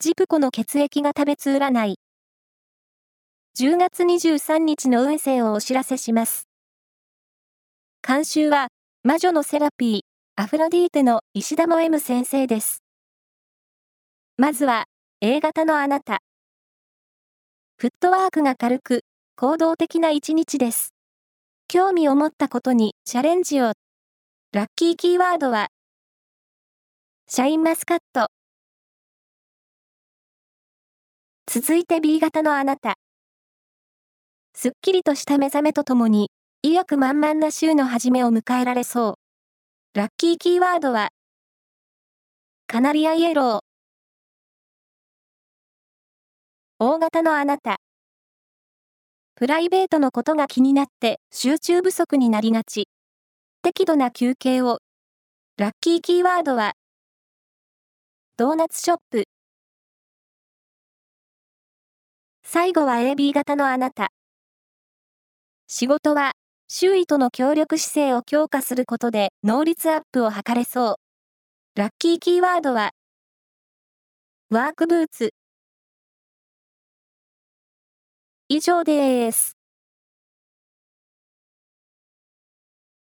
ジプコの血液が食べつ占い。10月23日の運勢をお知らせします。監修は、魔女のセラピー、アフロディーテの石田も M 先生です。まずは、A 型のあなた。フットワークが軽く、行動的な一日です。興味を持ったことにチャレンジを。ラッキーキーワードは、シャインマスカット。続いて B 型のあなた。すっきりとした目覚めとともに、意欲満々な週の始めを迎えられそう。ラッキーキーワードは、カナリアイエロー。大型のあなた。プライベートのことが気になって集中不足になりがち。適度な休憩を。ラッキーキーワードは、ドーナツショップ。最後は AB 型のあなた。仕事は、周囲との協力姿勢を強化することで能率アップを図れそう。ラッキーキーワードは、ワークブーツ。以上です。